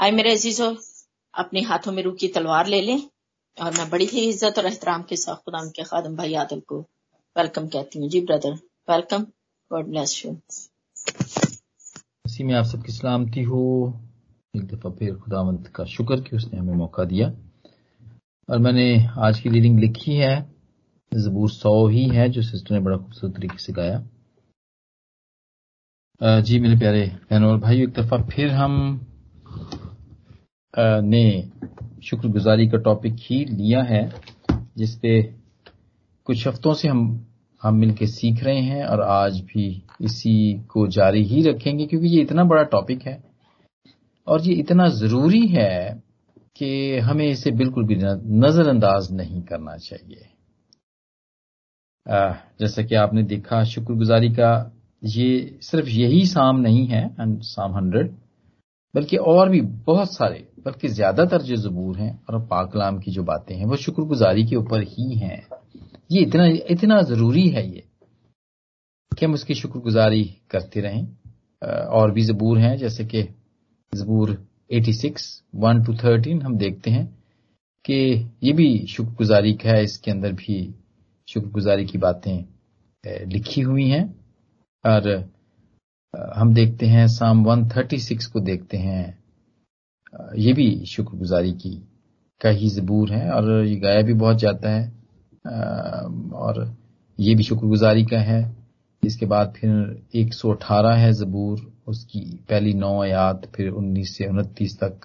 आए मेरे अजीजों, अपने हाथों में रूह की तलवार ले लें और मैं बड़ी ही इज़्ज़त और एहतराम के साथ खुदा के खादम भाई आदल को वेलकम कहती हूँ। जी brother welcome God bless you इसी में आप सबकी सलामती हो। एक दफ़ा फिर खुदावंत का शुक्र कि उसने हमें मौका दिया। और मैंने आज की रीडिंग लिखी है, जबूर सौ ही है, जो सिस्टर ने बड़ा खूबसूरत तरीके से गाया। जी मेरे प्यारे बहनों और भाई एक दफ़ा फिर हम ने शुक्रगुजारी का टॉपिक ही लिया है, जिसपे कुछ हफ्तों से हम हम मिलकर सीख रहे हैं और आज भी इसी को जारी ही रखेंगे, क्योंकि ये इतना बड़ा टॉपिक है। और ये इतना ज़रूरी है कि हमें इसे बिल्कुल भी नजरअंदाज नहीं करना चाहिए। जैसा कि आपने देखा, शुक्रगुजारी का ये सिर्फ़ यही साम नहीं है, साम हंड्रेड। बल्कि और भी बहुत सारे, बल्कि ज़्यादातर जो जबूर हैं और पाकलाम की जो बातें हैं, वो शुक्रगुजारी के ऊपर ही हैं। ये इतना इतना ज़रूरी है ये कि हम उसकी शुक्रगुजारी करते रहें। और भी जबूर हैं, जैसे कि जबूर 86 1 टू 13 हम देखते हैं कि ये भी शुक्रगुजारी का है, इसके अंदर भी शुक्रगुजारी की बातें लिखी हुई हैं। और हम देखते हैं साम 136 को देखते हैं। ये भी शुक्रगुजारी की, का ही जबूर है और ये गाया भी बहुत जाता है। और ये भी शुक्रगुजारी का है। इसके बाद फिर 118 है जबूर, उसकी पहली नौ आयात, फिर 19 से उनतीस तक।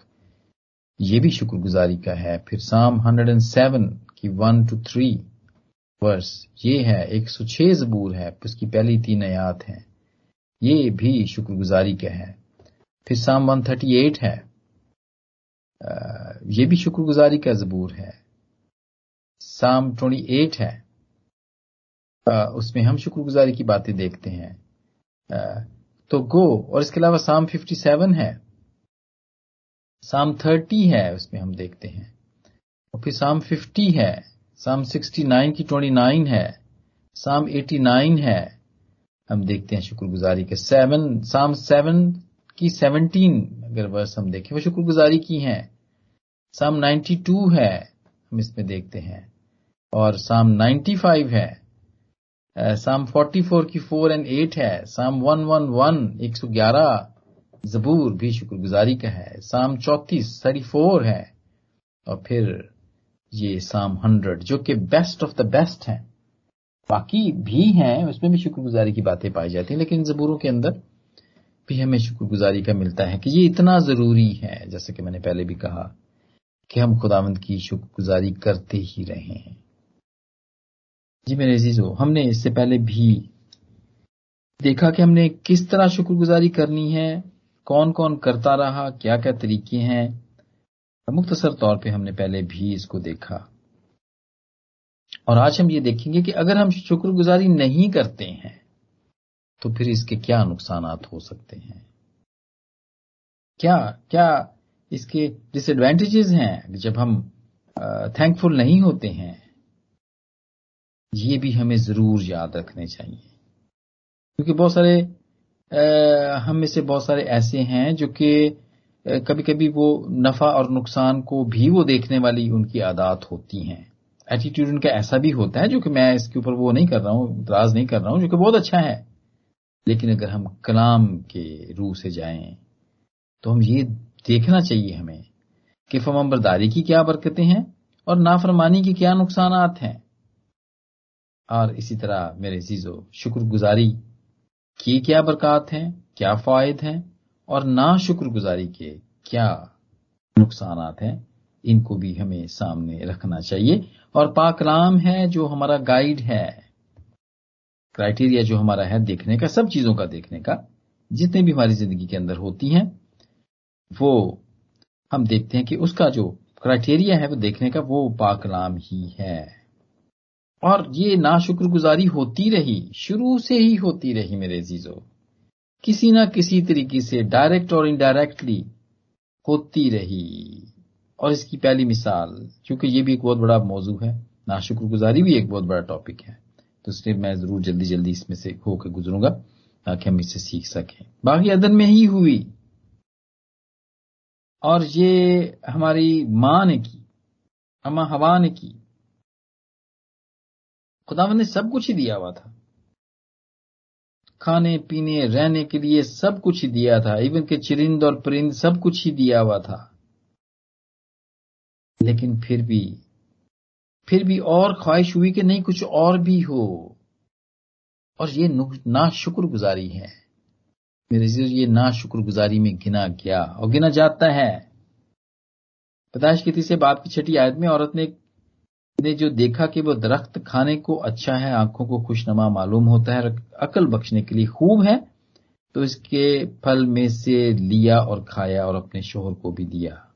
ये भी शुक्रगुजारी का है। फिर साम 107 की वन टू थ्री वर्स ये है 106 जबूर है, उसकी पहली तीन आयात है। ये भी शुक्रगुजारी का है। फिर साम 138 है। ये भी शुक्रगुजारी का जबूर है। साम 28 है। उसमें हम शुक्रगुजारी की बातें देखते हैं। तो गो, और इसके अलावा साम 57 है। साम 30 है, उसमें हम देखते हैं। और फिर साम 50 है। साम 69 की 29 है। साम 89 है। हम देखते हैं शुक्रगुजारी के सेवन साम सेवन की 17 अगर वर्ष हम देखें, वो शुक्रगुजारी की हैं। साम 92 है, हम इसमें देखते हैं। और साम 95 है साम 44 की फोर एंड एट है साम 111 111 जबूर भी शुक्रगुजारी का है। साम 34 34 है, और फिर ये साम 100 जो कि बेस्ट ऑफ़ द बेस्ट है। बाकी भी हैं, उसमें भी शुक्रगुजारी की बातें पाई जाती हैं, लेकिन जबूरों के अंदर भी हमें शुक्रगुजारी का मिलता है कि ये इतना ज़रूरी है, जैसे कि मैंने पहले भी कहा, कि हम खुदावंद की शुक्रगुजारी करते ही रहे। हैं जी मेरे अजीजो, हमने इससे पहले भी देखा कि हमने किस तरह शुक्रगुजारी करनी है कौन कौन करता रहा क्या क्या तरीके हैं। मुख्तसर तौर पे हमने पहले भी इसको देखा। और आज हम ये देखेंगे कि अगर हम शुक्रगुजारी नहीं करते हैं तो फिर इसके क्या नुकसान हो सकते हैं? क्या क्या इसके डिसएडवांटेजेस हैं जब हम थैंकफुल नहीं होते हैं? ये भी हमें ज़रूर याद रखने चाहिए। क्योंकि बहुत सारे आ, हम में से बहुत सारे ऐसे हैं जो कि कभी कभी वो नफा और नुकसान को भी वो देखने वाली उनकी आदात होती हैं। एटीट्यूड उनका ऐसा भी होता है जो कि मैं इसके ऊपर वो नहीं कर रहा हूँ, इतराज नहीं कर रहा हूँ, जो कि बहुत अच्छा है। लेकिन अगर हम कलाम के रूह से जाएँ तो हम ये देखना चाहिए हमें कि फमबरदारी की क्या बरकतें हैं और नाफरमानी के क्या नुकसान हैं। और इसी तरह मेरे जीजो शुक्रगुजारी की क्या बरकत हैं, क्या फायद हैं और ना शुक्रगुजारी के क्या नुकसान हैं, इनको भी हमें सामने रखना चाहिए। और पाकलाम है जो हमारा गाइड है। क्राइटेरिया जो हमारा है देखने का, सब चीज़ों का देखने का, जितने भी हमारी ज़िंदगी के अंदर होती हैं, वो हम देखते हैं कि उसका जो क्राइटेरिया है वो देखने का, वो पाकलाम ही है। और ये ना शुक्रगुजारी होती रही, शुरू से ही होती रही मेरे जीजो किसी ना किसी तरीके से डायरेक्ट और इनडायरेक्टली होती रही। और इसकी पहली मिसाल, क्योंकि ये भी एक बहुत बड़ा मौजू है, नाशुक्रगुजारी भी एक बहुत बड़ा टॉपिक है। तो इसलिए मैं ज़रूर जल्दी जल्दी इसमें से होकर गुजरूँगा, ताकि हम इससे सीख सकें। बाकी अदन में ही हुई। और ये हमारी माँ ने की, अम्मा हवा ने की। खुदावन ने सब कुछ ही दिया हुआ था। खाने, पीने, रहने के लिए सब कुछ ही दिया था। इवन के चिरिंद और परिंद सब कुछ ही दिया हुआ था। लेकिन फिर भी फिर भी और ख्वाहिश हुई कि नहीं, कुछ और भी हो। और ये ना शुक्र गुजारी है। मेरे ये ना शुक्र गुजारी में गिना गया और गिना जाता है। पताश की तीसरे बाप की छठी आयत में औरत ने ने जो देखा कि वो दरख्त खाने को अच्छा है, आँखों को खुशनमा मालूम होता है अकल बख्शने के लिए खूब है तो इसके फल में से लिया और खाया और अपने शोहर को भी दिया।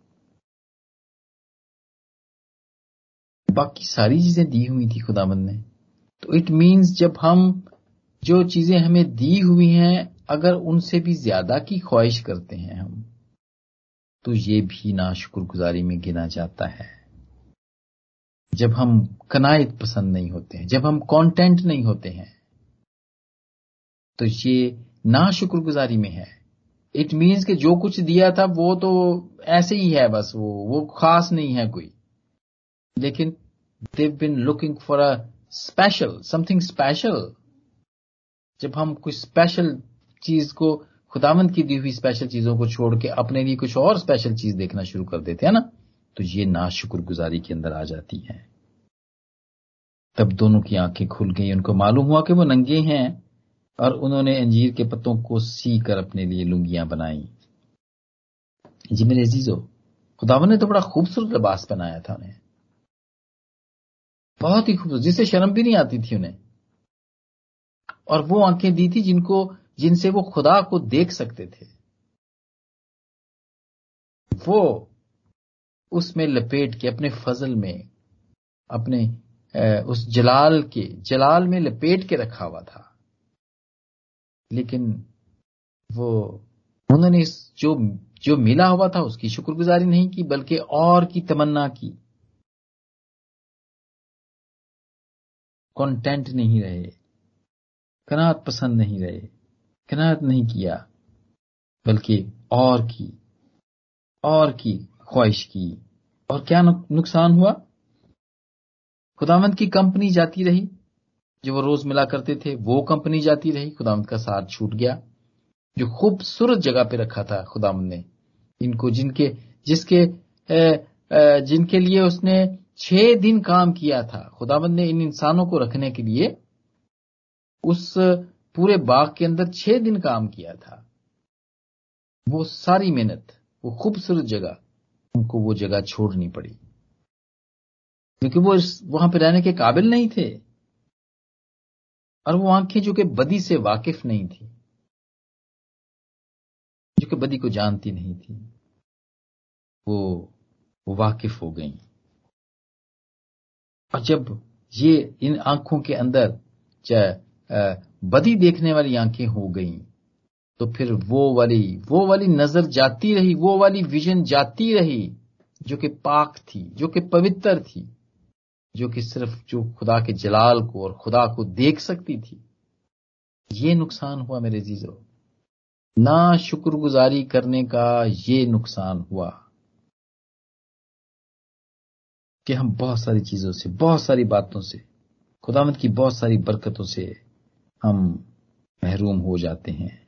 बाकी सारी चीज़ें दी हुई थी खुदाबंद ने। तो इट मींस जब हम जो चीज़ें हमें दी हुई हैं, अगर उनसे भी ज़्यादा की ख्वाहिश करते हैं हम तो ये भी ना शुक्रगुजारी में गिना जाता है। जब हम कनायत पसंद नहीं होते हैं, जब हम कंटेंट नहीं होते हैं तो ये ना शुक्रगुजारी में है। इट मीन्स कि जो कुछ दिया था, वो तो ऐसे ही है बस, वो वो खास नहीं है कोई। लेकिन they've been looking for a special something special जब हम कुछ स्पेशल चीज़ को खुदावंत की दी हुई स्पेशल चीज़ों को छोड़ के अपने लिए कुछ और स्पेशल चीज़ देखना शुरू कर देते हैं ना तो ये नाशुक्र गुजारी के अंदर आ जाती है। तब दोनों की आँखें खुल गई, उनको मालूम हुआ कि वो नंगे हैं, और उन्होंने अंजीर के पत्तों को सी कर अपने लिए लुंगियाँ बनाई। जी मेरे अजीजो खुदावन ने तो बड़ा खूबसूरत लिबास बनाया था उन्हें। बहुत ही खूबसूरत, जिससे शर्म भी नहीं आती थी उन्हें। और वो आँखें दी थी जिनको, जिनसे वो खुदा को देख सकते थे। वो उसमें लपेट के, अपने फजल में, अपने उस जलाल के, जलाल में लपेट के रखा हुआ था। लेकिन वो, उन्होंने जो जो मिला हुआ था, उसकी शुक्रगुजारी नहीं की, बल्कि और की तमन्ना की। कंटेंट नहीं रहे। कनात पसंद नहीं रहे। कनात नहीं किया बल्कि और की और की ख्वाहिश की। और क्या नुकसान हुआ? खुदावंत की कंपनी जाती रही। जो वो रोज मिला करते थे वो कंपनी जाती रही। खुदावंत का साथ छूट गया। जो खूबसूरत जगह पे रखा था खुदावंत ने। इनको जिनके जिसके ए, ए, जिनके लिए उसने छह दिन काम किया था खुदावंत ने इन इंसानों को रखने के लिए, उस पूरे बाग के अंदर छह दिन काम किया था। वो सारी मेहनत, वो खूबसूरत जगह, उनको वो जगह छोड़नी पड़ी। क्योंकि वो वहाँ पर रहने के काबिल नहीं थे। और वो आँखें जो कि बदी से वाकिफ नहीं थी, जो कि बदी को जानती नहीं थी, वो वाकिफ हो गई। और जब ये इन आँखों के अंदर बदी देखने वाली आँखें हो गईं तो फिर वो वाली वो वाली नज़र जाती रही, वो वाली विजन जाती रही, जो कि पाक थी, जो कि पवित्र थी, जो कि सिर्फ़ जो खुदा के जलाल को और खुदा को देख सकती थी। ये नुकसान हुआ मेरे जीजो। ना शुक्रगुजारी करने का ये नुकसान हुआ। कि हम बहुत सारी चीज़ों से, बहुत सारी बातों से खुदामद की बहुत सारी बरकतों से हम महरूम हो जाते हैं।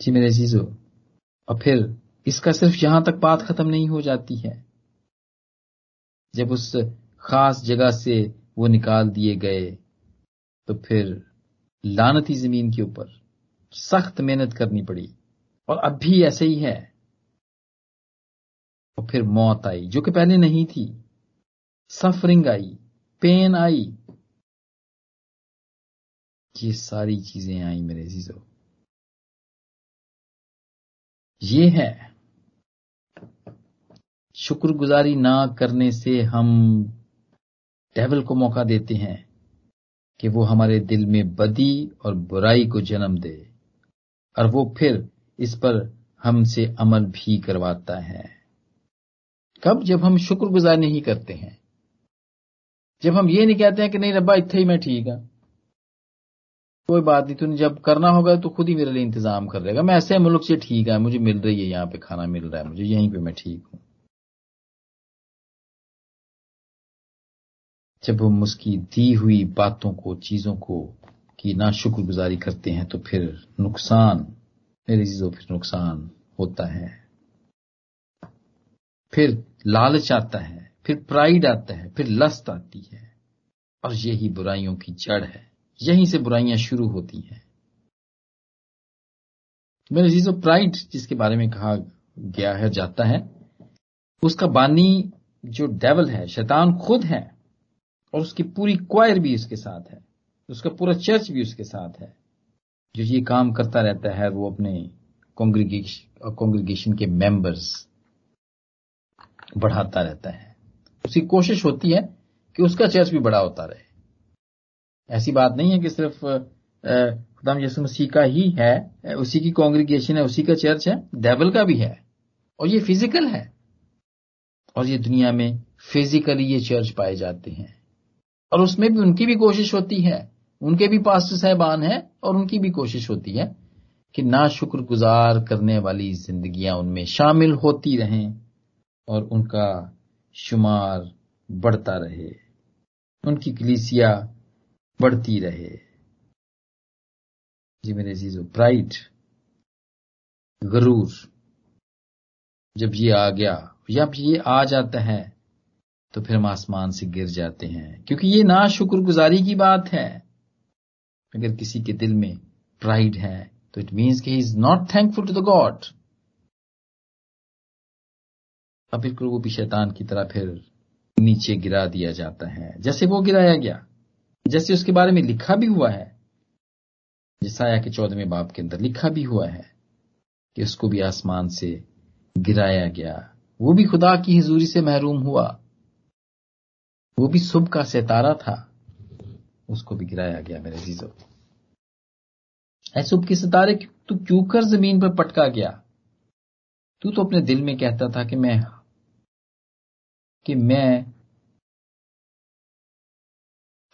जी मेरे चीज़ों और फिर इसका सिर्फ़ यहाँ तक बात खत्म नहीं हो जाती है। जब उस खास जगह से वो निकाल दिए गए तो फिर लानती ज़मीन के ऊपर सख्त मेहनत करनी पड़ी। और अब भी ऐसे ही है। और फिर मौत आई, जो कि पहले नहीं थी। सफरिंग आई पेन आई। ये सारी चीज़ें आई मेरे जीजो ये है, शुक्रगुजारी ना करने से हम डेवल को मौका देते हैं कि वो हमारे दिल में बदी और बुराई को जन्म दे, और वो फिर इस पर हमसे अमल भी करवाता है। कब? जब हम शुक्रगुजार नहीं करते हैं। जब हम ये नहीं कहते हैं कि नहीं रब्बा, इतने ही मैं ठीक है। कोई बात नहीं, तूने जब करना होगा तो खुद ही मेरे लिए इंतज़ाम कर देगा। मैं ऐसे मुल्क से ठीक है, मुझे मिल रही है, यहाँ पे खाना मिल रहा है मुझे, यहीं पे मैं ठीक हूँ। जब हम उसकी दी हुई बातों को, चीज़ों को की ना शुक्रगुजारी करते हैं तो फिर नुकसान, मेरे चीज़ों फिर नुकसान होता है। फिर लालच आता है, फिर प्राइड आता है, फिर लस्त आती है। और यही बुराइयों की जड़ है। यहीं से बुराइयाँ शुरू होती हैं। मेरे चीज़ों प्राइड जिसके बारे में कहा गया है, जाता है, उसका बानी जो डेवल है, शैतान खुद है, और उसकी पूरी क्वायर भी उसके साथ है, उसका पूरा चर्च भी उसके साथ है। जो ये काम करता रहता है, वो अपने कॉन्ग्रीगेशन के मेंबर्स बढ़ाता रहता है। उसकी कोशिश होती है कि उसका चर्च भी बड़ा होता रहे। ऐसी बात नहीं है कि सिर्फ़ खुदाम यसु मसीह का ही है, उसी की कॉन्ग्रीगेशन है, उसी का चर्च है डेबल का भी है। और ये फ़िज़िकल है। और ये दुनिया में फिजिकली ये चर्च पाए जाते हैं। और उसमें भी उनकी भी कोशिश होती है। उनके भी पास्टर साहबान हैं और उनकी भी कोशिश होती है कि ना शुक्रगुजार करने वाली जिंदगियाँ उनमें शामिल होती रहें। और उनका शुमार बढ़ता रहे। उनकी कलीसिया बढ़ती रहे। जी मेरे चीज़ों प्राइड गरूर जब ये आ गया जब ये आ जाता है तो फिर हम आसमान से गिर जाते हैं। क्योंकि ये ना शुक्रगुजारी की बात है। अगर किसी के दिल में प्राइड है तो इट मीन्स कि is not thankful to the God अब बिल्कुल वो भी शैतान की तरह फिर नीचे गिरा दिया जाता है। जैसे वो गिराया गया, जैसे उसके बारे में लिखा भी हुआ है, जिसाया के चौदहवें बाप के अंदर लिखा भी हुआ है कि उसको भी आसमान से गिराया गया। वो भी खुदा की हजूरी से महरूम हुआ। वो भी सुबह का सितारा था। उसको भी गिराया गया मेरे जीजो ऐ सुबह के सितारे तू क्यों कर ज़मीन पर पटका गया? तू तो अपने दिल में कहता था कि मैं कि मैं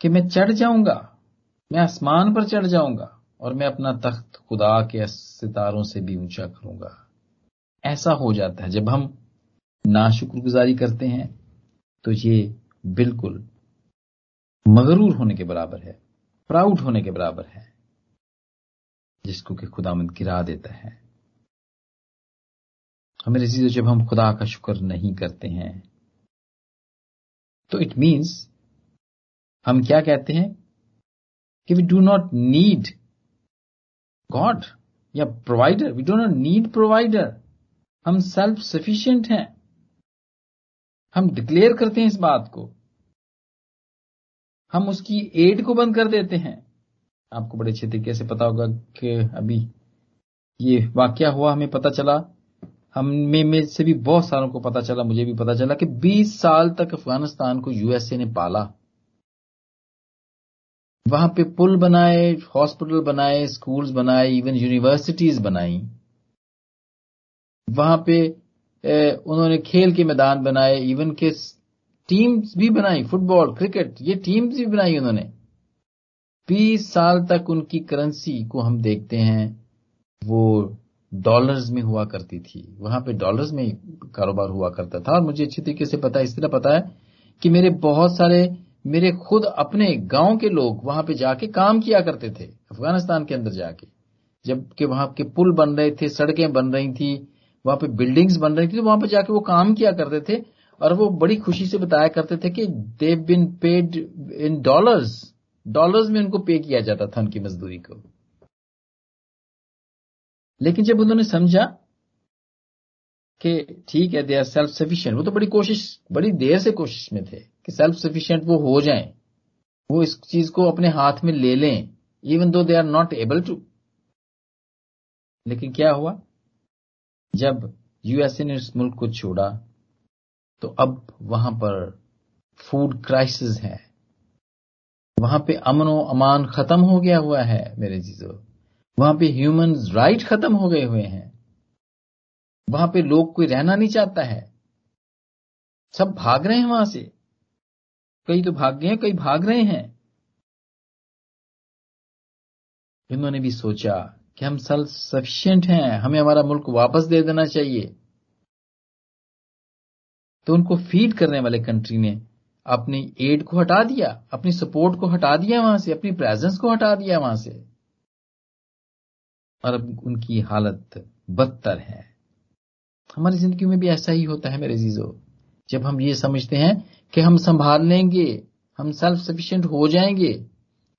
कि मैं चढ़ जाऊँगा। मैं आसमान पर चढ़ जाऊँगा और मैं अपना तख्त खुदा के सितारों से भी ऊँचा करूँगा। ऐसा हो जाता है। जब हम नाशुक्रगुजारी करते हैं तो ये बिल्कुल मगरूर होने के बराबर है, प्राउड होने के बराबर है, जिसको कि खुदामंद गिरा देता है। हमें जब हम खुदा का शुक्र नहीं करते हैं तो इट मीन्स हम क्या कहते हैं? कि we do not need God या provider we do not need provider हम सेल्फ सफिशियंट हैं. हम डिक्लेयर करते हैं इस बात को. हम उसकी एड को बंद कर देते हैं. आपको बड़े अच्छे तरीके से पता होगा कि अभी ये वाक्य हुआ, हमें पता चला हम में, में से भी बहुत सारों को पता चला मुझे भी पता चला कि 20 साल तक अफ़गानिस्तान को यूएसए ने पाला। वहाँ पे पुल बनाए हॉस्पिटल बनाए स्कूल्स बनाए इवन यूनिवर्सिटीज बनाई। वहाँ पे ए, उन्होंने खेल के मैदान बनाए इवन के टीम्स भी बनाई फुटबॉल क्रिकेट ये टीम्स भी बनाई उन्होंने। बीस साल तक उनकी करेंसी को हम देखते हैं वो डॉलर्स में हुआ करती थी। वहाँ पे डॉलर्स में कारोबार हुआ करता था। और मुझे अच्छी तरीके से पता है, इस तरह पता है कि मेरे बहुत सारे, मेरे खुद अपने गाँव के लोग वहाँ पे जाके काम किया करते थे, अफ़गानिस्तान के अंदर जाके। जबकि वहाँ के पुल बन रहे थे, सड़कें बन रही थी, वहाँ पे बिल्डिंग्स बन रही थी तो वहाँ पे जाके वो काम किया करते थे। और वो बड़ी खुशी से बताया करते थे कि they've been paid in dollars dollars में उनको पे किया जाता था, उनकी मजदूरी को। लेकिन जब उन्होंने समझा कि ठीक है दे आर सेल्फ सफिशियंट वो तो बड़ी कोशिश, बड़ी देर से कोशिश में थे कि सेल्फ सफिशियंट वो हो जाएँ, वो इस चीज़ को अपने हाथ में ले लें even though they are not able to लेकिन क्या हुआ? जब यूएसए ने इस मुल्क को छोड़ा तो अब वहाँ पर फ़ूड क्राइसिस है। वहाँ पे अमनो अमान खत्म हो गया हुआ है, मेरे चीज़ों वहाँ पे ह्यूमन राइट खत्म हो गए हुए हैं। वहाँ पे लोग कोई रहना नहीं चाहता है। सब भाग रहे हैं वहाँ से। कई तो भाग गए कई भाग रहे हैं। इन्होंने भी सोचा कि हम सेल्फ सफिशियंट हैं, हमें हमारा मुल्क वापस दे देना चाहिए। तो उनको फ़ीड करने वाले कंट्री ने अपनी एड को हटा दिया, अपनी सपोर्ट को हटा दिया वहाँ से, अपनी प्रेजेंस को हटा दिया वहाँ से। और अब उनकी हालत बदतर है। हमारी ज़िंदगी में भी ऐसा ही होता है मेरे जीजो जब हम ये समझते हैं कि हम संभाल लेंगे, हम सेल्फ सफिशिएंट हो जाएँगे,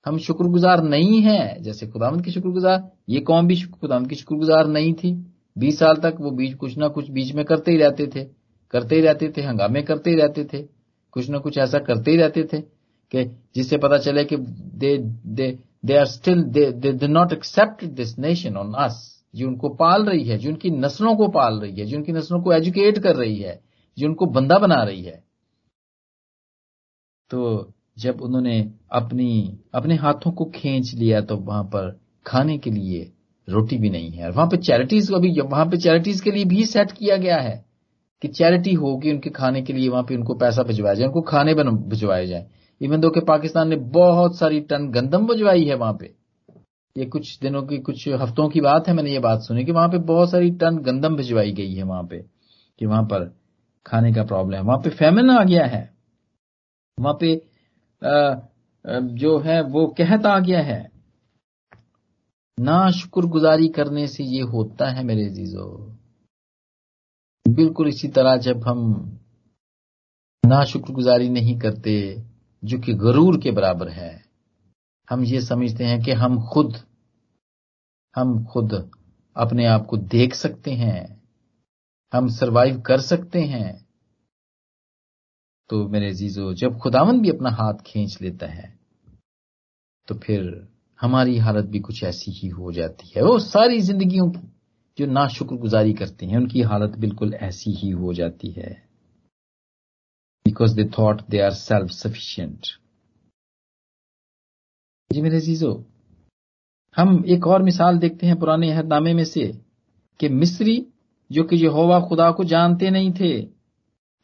हम शुक्रगुजार नहीं हैं, जैसे खुदावंत की शुक्रगुजार, ये कौम भी खुदावंत की शुक्रगुजार नहीं थी। बीस साल तक वो बीच कुछ ना कुछ बीच में करते ही रहते थे, करते ही रहते थे, हंगामे करते ही रहते थे, कुछ ना कुछ ऐसा करते ही रहते थे कि जिससे पता चले कि they they they are still they they not accept this nation on us जो उनको पाल रही है, जो उनकी नस्लों को पाल रही है, जो उनकी नस्लों को एजुकेट कर रही है, जो उनको बंदा बना रही है। तो जब उन्होंने अपनी, अपने हाथों को खींच लिया तो वहाँ पर खाने के लिए रोटी भी नहीं है। और वहाँ पे चैरिटीज को भी, वहाँ पे चैरिटीज के लिए भी सेट किया गया है कि चैरिटी होगी उनके खाने के लिए, वहाँ पे उनको पैसा भिजवाया जाए, उनको खाने भिजवाए जाए। इवन दो के पाकिस्तान ने बहुत सारी टन गंदम भिजवाई है वहाँ पे। ये कुछ दिनों की, कुछ हफ्तों की बात है, मैंने ये बात सुनी कि वहाँ पे बहुत सारी टन गंदम भिजवाई गई है वहाँ पे, कि वहाँ पर खाने का प्रॉब्लम है। वहाँ पे फेमिन आ गया है। वहाँ पे जो है, वो कहत आ गया है। ना शुक्रगुजारी करने से ये होता है मेरे जीजो बिल्कुल इसी तरह जब हम ना शुक्रगुजारी नहीं करते जो कि गरूर के बराबर है। हम ये समझते हैं कि हम खुद हम खुद अपने आप को देख सकते हैं, हम सरवाइव कर सकते हैं। तो मेरे जीजो जब खुदावन भी अपना हाथ खींच लेता है तो फिर हमारी हालत भी कुछ ऐसी ही हो जाती है। वो सारी जिंदगियों की जो ना शुक्रगुजारी करते हैं, उनकी हालत बिल्कुल ऐसी ही हो जाती है। They thought they are self sufficient जी मेरे जीजो हम एक और मिसाल देखते हैं पुराने अहदनामे में से कि मिस्री, जो कि यहोवा खुदा को जानते नहीं थे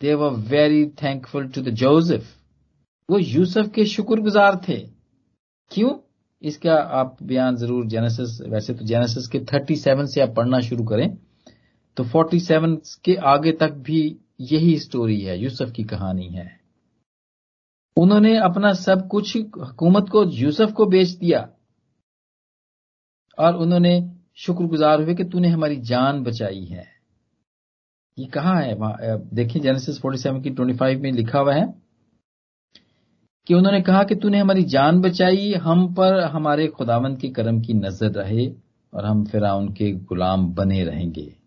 they were very thankful to the Joseph वो यूसुफ के शुक्रगुजार थे। क्यों? इसका आप बयान ज़रूर जेनेसिस वैसे तो जेनेसिस के 37 से आप पढ़ना शुरू करें तो 47 के आगे तक भी यही स्टोरी है, यूसुफ की कहानी है। उन्होंने अपना सब कुछ, हुकूमत को, यूसुफ को बेच दिया। और उन्होंने शुक्रगुजार हुए कि तूने हमारी जान बचाई है। ये कहा है? देखिए जेनेसिस 47 की 25 में लिखा हुआ है कि उन्होंने कहा कि तूने हमारी जान बचाई, हम पर हमारे खुदावंत के कर्म की नज़र रहे और हम फिर उनके गुलाम बने रहेंगे।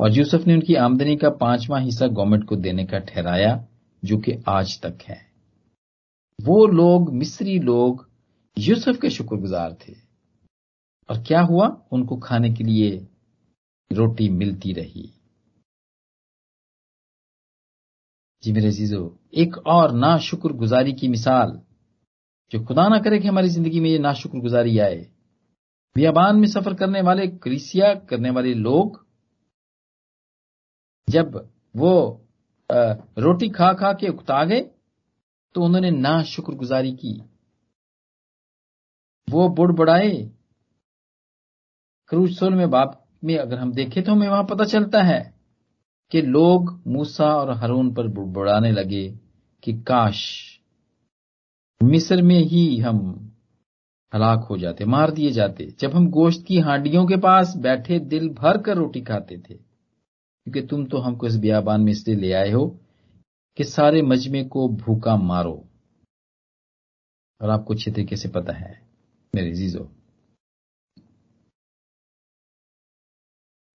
और यूसुफ ने उनकी आमदनी का पांचवा हिस्सा गवर्नमेंट को देने का ठहराया, जो कि आज तक है। वो लोग, मिस्री लोग, यूसुफ के शुक्रगुजार थे। और क्या हुआ? उनको खाने के लिए रोटी मिलती रही। जी मेरे जीजो एक और ना शुक्र गुजारी की मिसाल, जो खुदा ना करे कि हमारी ज़िंदगी में ये ना शुक्रगुजारी आए। बियाबान में सफ़र करने वाले क्रिसिया करने वाले लोग जब वो रोटी खा खा के उकता गए तो उन्होंने ना शुक्रगुजारी की। वो बुड़ बढ़ाए, क्रूज सोल में बाप में अगर हम देखें तो हमें वहाँ पता चलता है कि लोग मूसा और हरून पर बुड़बुड़ाने लगे कि काश मिस्र में ही हम हलाक हो जाते, मार दिए जाते। जब हम गोश्त की हांडियों के पास बैठे दिल भर कर रोटी खाते थे क्योंकि तुम तो हमको इस बियाबान में इसलिए ले आए हो कि सारे मजमे को भूखा मारो। और आपको अच्छे तरीके से पता है, मेरे जीजो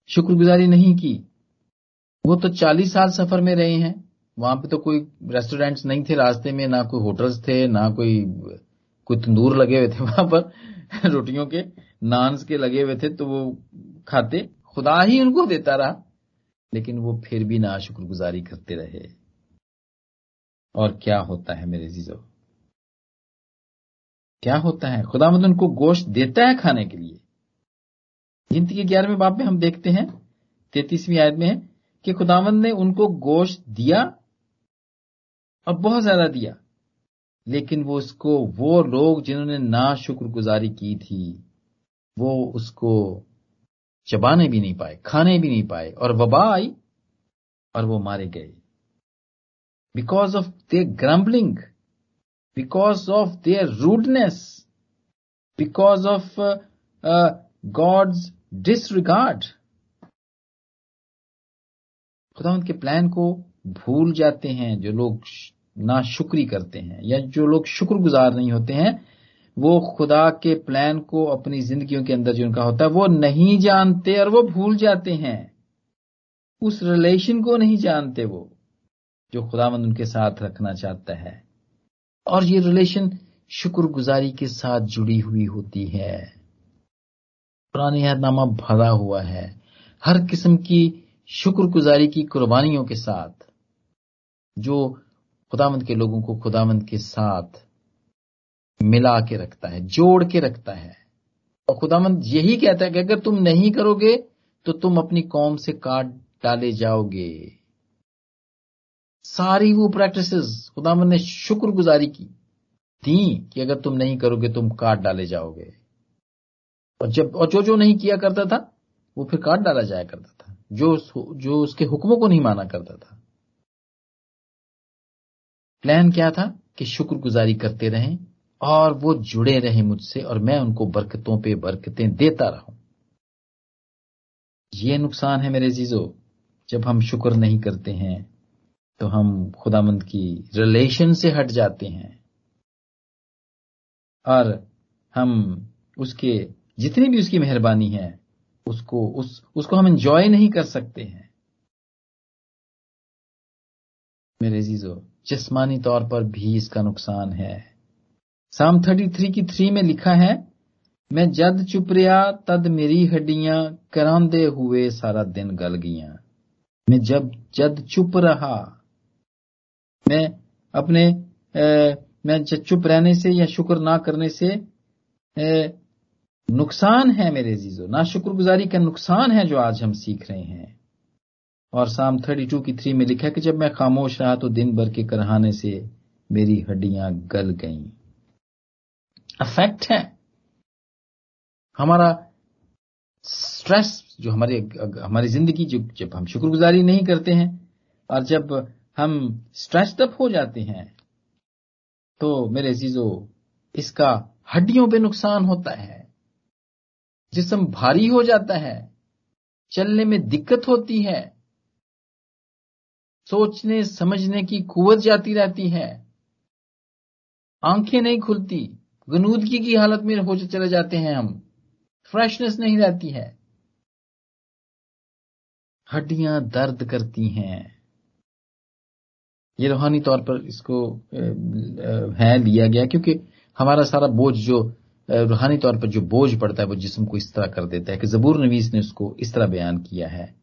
शुक्रगुजारी नहीं की। वो तो चालीस साल सफ़र में रहे हैं। वहाँ पे तो कोई रेस्टोरेंट्स नहीं थे रास्ते में, ना कोई होटल्स थे, ना कोई कोई तंदूर लगे हुए थे वहाँ पर, रोटियों के, नान्स के लगे हुए थे तो वो खाते, खुदा ही उनको देता रहा। लेकिन वो फिर भी ना शुक्रगुजारी करते रहे। और क्या होता है मेरे जीजो क्या होता है? खुदा मद उनको गोश्त देता है खाने के लिए। गिनती के ग्यारहवें बाप में हम देखते हैं, तैतीसवीं आयत में कि खुदावंद ने उनको गोश्त दिया और बहुत ज़्यादा दिया। लेकिन वो उसको, वो लोग जिन्होंने ना शुक्रगुजारी की थी, वो उसको चबाने भी नहीं पाए, खाने भी नहीं पाए, और वबा आई और वो मारे गए। Because of their grumbling because of their rudeness because of God's disregard खुदा के प्लान को भूल जाते हैं जो लोग ना शुक्री करते हैं या जो लोग शुक्रगुजार नहीं होते हैं वो खुदा के प्लान को अपनी जिंदगियों के अंदर जो उनका होता है, वो नहीं जानते और वो भूल जाते हैं। उस रिलेशन को नहीं जानते वो, जो खुदावंद उनके साथ रखना चाहता है। और ये रिलेशन शुक्रगुजारी के साथ जुड़ी हुई होती है। पुरानी यादनामा भरा हुआ है। हर किस्म की शुक्रगुजारी की कुर्बानियों के साथ, जो खुदावंद के लोगों को खुदावंद के साथ मिला के रखता है, जोड़ के रखता है। और खुदावंद यही कहता है कि अगर तुम नहीं करोगे तो तुम अपनी कौम से काट डाले जाओगे। सारी वो प्रैक्टिसेस खुदावंद ने शुक्रगुजारी की, थी कि अगर तुम नहीं करोगे, तुम काट डाले जाओगे। और जब, और जो जो नहीं किया करता था, वो फिर काट डाला जाया करता था। जो जो उसके हुक्मों को नहीं माना करता था। प्लान क्या था? कि शुक्रगुजारी करते रहें और वो जुड़े रहे मुझसे और मैं उनको बरकतों पे बरकतें देता रहूँ। ये नुकसान है मेरे जीजो जब हम शुक्र नहीं करते हैं तो हम खुदामंद की रिलेशन से हट जाते हैं। और हम उसके, जितनी भी उसकी मेहरबानी है, उसको, उस, उसको हम एंजॉय नहीं कर सकते हैं। मेरे जीजो जिस्मानी तौर पर भी इसका नुकसान है। साम थर्टी थ्री की थ्री में लिखा है मैं जद चुप रहा तद मेरी हड्डियाँ करांदे हुए सारा दिन गल गईया मैं जब जद चुप रहा मैं अपने ए, मैं चुप रहने से या शुक्र ना करने से ए, नुकसान है मेरे जीजो ना शुक्रगुजारी का नुकसान है जो आज हम सीख रहे हैं। और साम थर्टी टू की थ्री में लिखा है कि जब मैं खामोश रहा तो दिन भर के करहाने से मेरी हड्डियाँ गल गईं। अफेक्ट है। हमारा स्ट्रेस जो हमारे, हमारी ज़िंदगी जो, जब हम शुक्रगुजारी नहीं करते हैं और जब हम स्ट्रेस्ड अप हो जाते हैं तो मेरे चीज़ों इसका हड्डियों पे नुकसान होता है। जिसम भारी हो जाता है, चलने में दिक्कत होती है, सोचने समझने की कुवत जाती रहती है, आँखें नहीं खुलती गनूदगी की हालत में हो चले जाते हैं हम। फ्रेशनेस नहीं रहती है। हड्डियाँ दर्द करती हैं। ये रूहानी तौर पर इसको है लिया गया क्योंकि हमारा सारा बोझ जो रूहानी तौर पर जो बोझ पड़ता है, वो जिसम को इस तरह कर देता है कि जबूर नवीस ने उसको इस तरह बयान किया है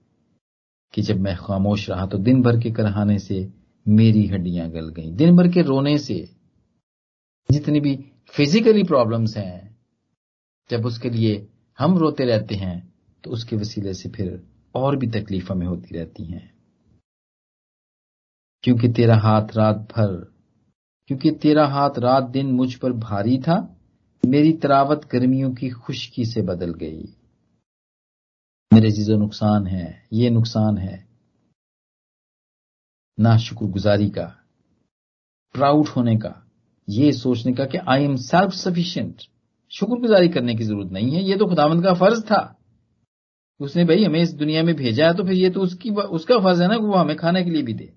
कि जब मैं खामोश रहा तो दिन भर के करहाने से मेरी हड्डियाँ गल गईं। दिन भर के रोने से जितनी भी फिजिकली प्रॉब्लम्स हैं। जब उसके लिए हम रोते रहते हैं तो उसके वसीले से फिर और भी तकलीफ़ हमें होती रहती हैं। क्योंकि तेरा हाथ रात भर, क्योंकि तेरा हाथ रात दिन मुझ पर भारी था, मेरी तरावत गर्मियों की खुशकी से बदल गई। मेरे चीज़ों नुकसान है, ये नुकसान है। ना शुक्रगुजारी का, प्राउड होने का ये सोचने का कि आई एम सेल्फ सफिशियंट शुक्रगुजारी करने की ज़रूरत नहीं है। ये तो खुदावंद का फ़र्ज़ था। उसने भाई हमें इस दुनिया में भेजा है तो फिर ये तो उसकी उसका फ़र्ज़ है ना कि वो हमें खाने के लिए भी दे।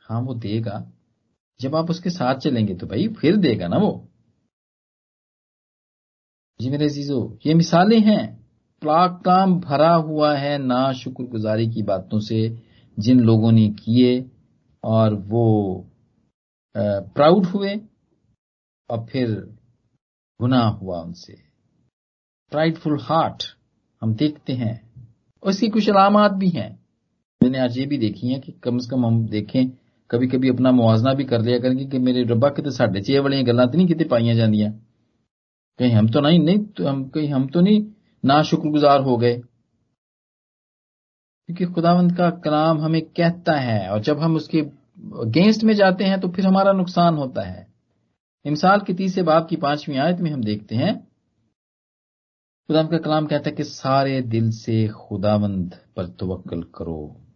हाँ वो देगा। जब आप उसके साथ चलेंगे तो भाई फिर देगा ना वो। जी मेरे जीजो ये मिसालें हैं। प्लाक काम भरा हुआ है ना शुक्रगुजारी की बातों से, जिन लोगों ने किए और वो प्राउड हुए और फिर गुनाह हुआ उनसे। प्राइडफुल हार्ट हम देखते हैं। और इसकी कुछ अलामत भी हैं। मैंने आज ये भी देखी है कि कम से कम हम देखें कभी कभी अपना मुआवजना भी कर लिया करेंगे कि मेरे रब्बा कितने साढ़े छे वाली गल् तो नहीं कितने पाइया जांदियाँ। कहीं हम तो नहीं नहीं तो हम, कहीं हम तो नहीं ना शुक्रगुजार हो गए। क्योंकि खुदावंत का कलाम हमें कहता है और जब हम उसके अगेंस्ट में जाते हैं तो फिर हमारा नुकसान होता है। इमसाल के तीसरे बाप की पांचवी आयत में हम देखते हैं। खुदा का कलाम कहता है कि सारे दिल से खुदावंद पर तवक्ल करो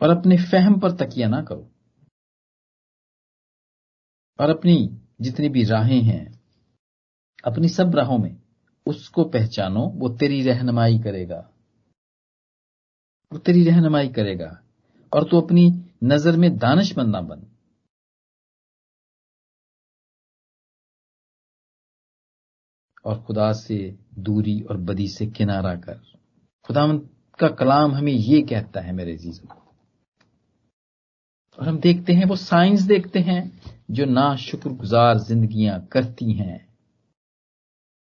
और अपने फहम पर तकिया ना करो और अपनी जितनी भी राहें हैं, अपनी सब राहों में उसको पहचानो, वो तेरी रहनुमाई करेगा। वो तेरी रहनुमाई करेगा। और तू अपनी नज़र में दानशमंद ना बन। और खुदा से दूरी और बदी से किनारा कर। खुदा का कलाम हमें ये कहता है मेरे जीजों और हम देखते हैं, वो साइंस देखते हैं, जो ना शुक्रगुजार जिंदगियाँ करती हैं।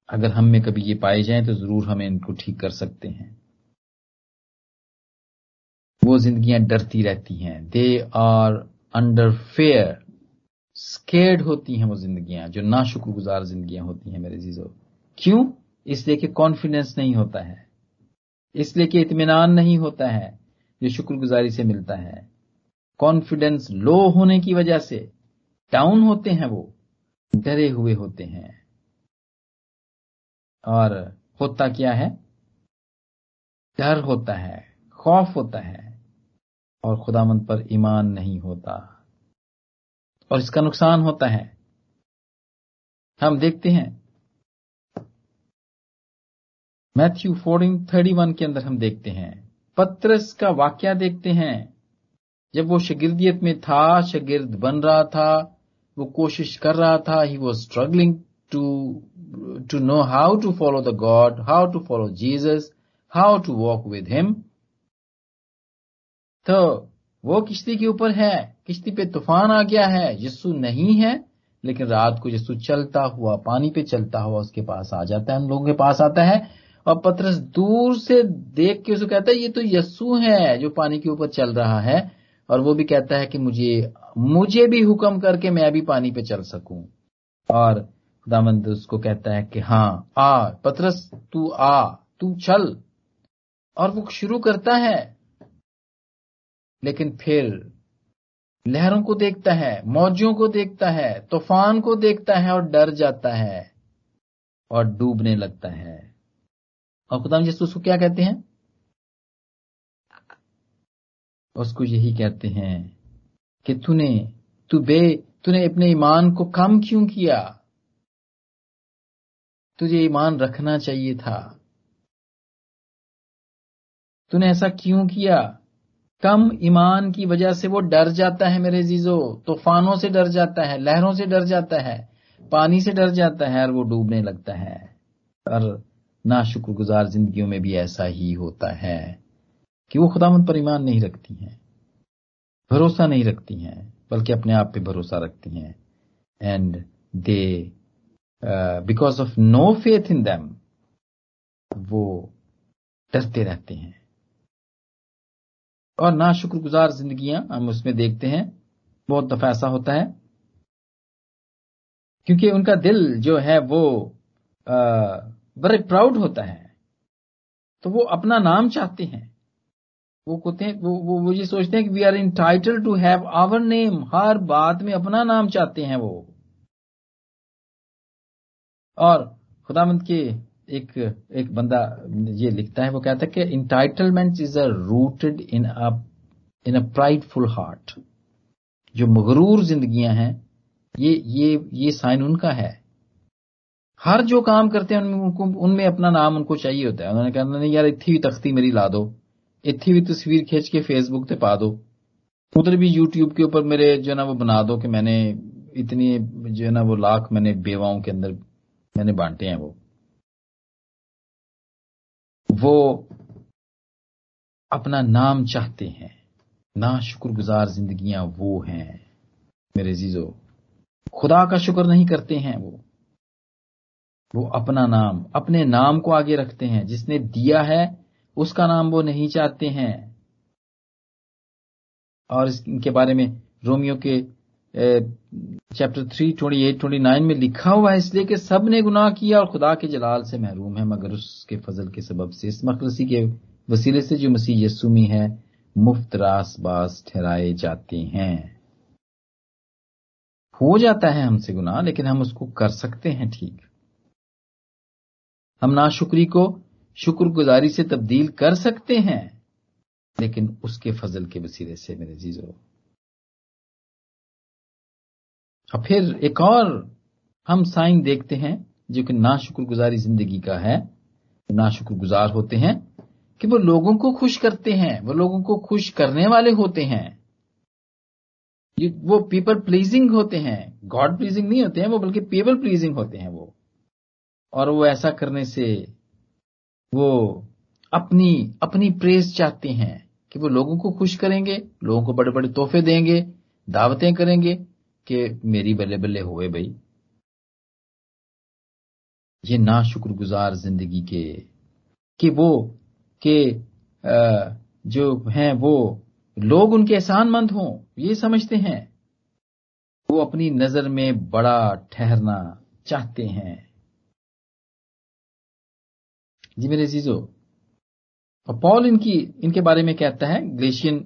अगर हम में कभी ये पाए जाएँ तो ज़रूर हमें इनको ठीक कर सकते हैं। वो जिंदगियाँ डरती रहती हैं। They are under fear scared होती हैं वो जिंदगियाँ, जो ना शुक्रगुजार जिंदगियाँ होती हैं मेरे जीजो। क्यों? इसलिए कि कॉन्फिडेंस नहीं होता है। इसलिए कि इत्मीनान नहीं होता है, जो शुक्रगुजारी से मिलता है। कॉन्फिडेंस लो होने की वजह से डाउन होते हैं वो, डरे हुए होते हैं। और होता क्या है? डर होता है, खौफ होता है। और खुदामंद पर ईमान नहीं होता। और इसका नुकसान होता है। हम देखते हैं। मैथ्यू फोर्टीन थर्टी वन के अंदर हम देखते हैं। पत्रस का वाक्य देखते हैं। जब वो शगिर्दियत में था, शगिर्द बन रहा था, वो कोशिश कर रहा था he was struggling to to know how to follow the God how to follow Jesus how to walk with him तो वो किश्ती के ऊपर है। किश्ती पे तूफ़ान आ गया है। यस्सु नहीं है, लेकिन रात को यस्सु चलता हुआ, पानी पे चलता हुआ उसके पास आ जाता है। उन लोगों के पास आता है और पत्रस दूर से देख के उसको कहता है, ये तो यस्सु है जो पानी के ऊपर चल रहा है। और वो भी कहता है कि मुझे मुझे भी हुक्म करके मैं भी पानी पे चल सकूँ। और खुदामंद उसको कहता है कि हाँ आ, पत्रस, तू आ, तू चल। और वो शुरू करता है लेकिन फिर लहरों को देखता है, मौजों को देखता है, तूफ़ान को देखता है और डर जाता है और डूबने लगता है। और खुदा यसु उसको क्या कहते हैं? उसको यही कहते हैं कि तूने, तू बे, तूने अपने ईमान को कम क्यों किया? तुझे ईमान रखना चाहिए था। तूने ऐसा क्यों किया? कम ईमान की वजह से वो डर जाता है मेरे जीजो तूफानों से डर जाता है, लहरों से डर जाता है, पानी से डर जाता है और वो डूबने लगता है। और ना शुक्रगुजार जिंदगियों में भी ऐसा ही होता है कि वो खुदामंद पर ईमान नहीं रखती हैं, भरोसा नहीं रखती हैं, बल्कि अपने आप पे भरोसा रखती हैं। And they because of no faith in them वो डरते रहते हैं। और ना शुक्रगुजार जिंदगियाँ हम उसमें देखते हैं। बहुत दफ़ा ऐसा होता है। क्योंकि उनका दिल जो है वो बड़े प्राउड होता है। तो वो अपना नाम चाहते हैं। वो कहते हैं वो वो, वो ये सोचते हैं कि we are entitled to have our name हर बात में अपना नाम चाहते हैं वो। और खुदामंद के एक एक बंदा ये लिखता है, वो कहता है कि entitlement is a rooted in a in a prideful heart जो मगरूर जिंदगियाँ हैं, ये ये ये साइन उनका है। हर जो काम करते हैं उनको, उनमें अपना नाम उनको चाहिए होता है। उन्होंने कहा, नहीं यार, इतनी भी तख्ती मेरी ला दो। इतनी भी तस्वीर खींच के फेसबुक पे पा दो। उधर भी यूट्यूब के ऊपर मेरे जो है ना, वो बना दो कि मैंने इतनी जो है ना, वो लाख मैंने बेवाओं के अंदर, मैंने बांटे हैं वो। वो अपना नाम चाहते हैं। ना शुक्रगुजार जिंदगियाँ वो हैं, मेरे जीजो खुदा का शुक्र नहीं करते हैं वो। वो अपना नाम, अपने नाम को आगे रखते हैं। जिसने दिया है, उसका नाम वो नहीं चाहते हैं। और इनके बारे में रोमियो के chapter three twenty eight twenty nine में लिखा हुआ है इसलिए कि सबने गुनाह किया और खुदा के जलाल से महरूम है, मगर उसके फजल के सबब से इस मखलसी के वसीले से जो मसीह यसु है, मुफ़्त रासबास ठहराए जाते हैं। हो जाता है हमसे गुनाह, लेकिन हम उसको कर सकते हैं ठीक। हम नाशुक्री को शुक्रगुजारी से तब्दील कर सकते हैं, लेकिन उसके फजल के वसीले से मेरे जीजो और फिर एक और हम साइन देखते हैं, जो कि नाशुक्रगुजारी ज़िंदगी का है। नाशुक्रगुजार होते हैं कि वो लोगों को खुश करते हैं, वो लोगों को खुश करने वाले होते हैं। वो पीपल प्लीजिंग होते हैं। गॉड प्लीजिंग नहीं होते हैं, वो बल्कि पीपल प्लीजिंग होते हैं वो। और वो ऐसा करने से वो अपनी अपनी प्रेस चाहते हैं कि वो लोगों को खुश करेंगे, लोगों को बड़े बड़े तोहफे देंगे, दावतें करेंगे कि मेरी बल्ले बल्ले हुए भाई। ये ना शुक्रगुजार ज़िंदगी के, कि वो, के जो हैं वो, लोग उनके एहसानमंद हों, ये समझते हैं। वो अपनी नज़र में बड़ा ठहरना चाहते हैं। जी मेरे और पॉल इनकी, इनके बारे में कहता है, ग्लेशियन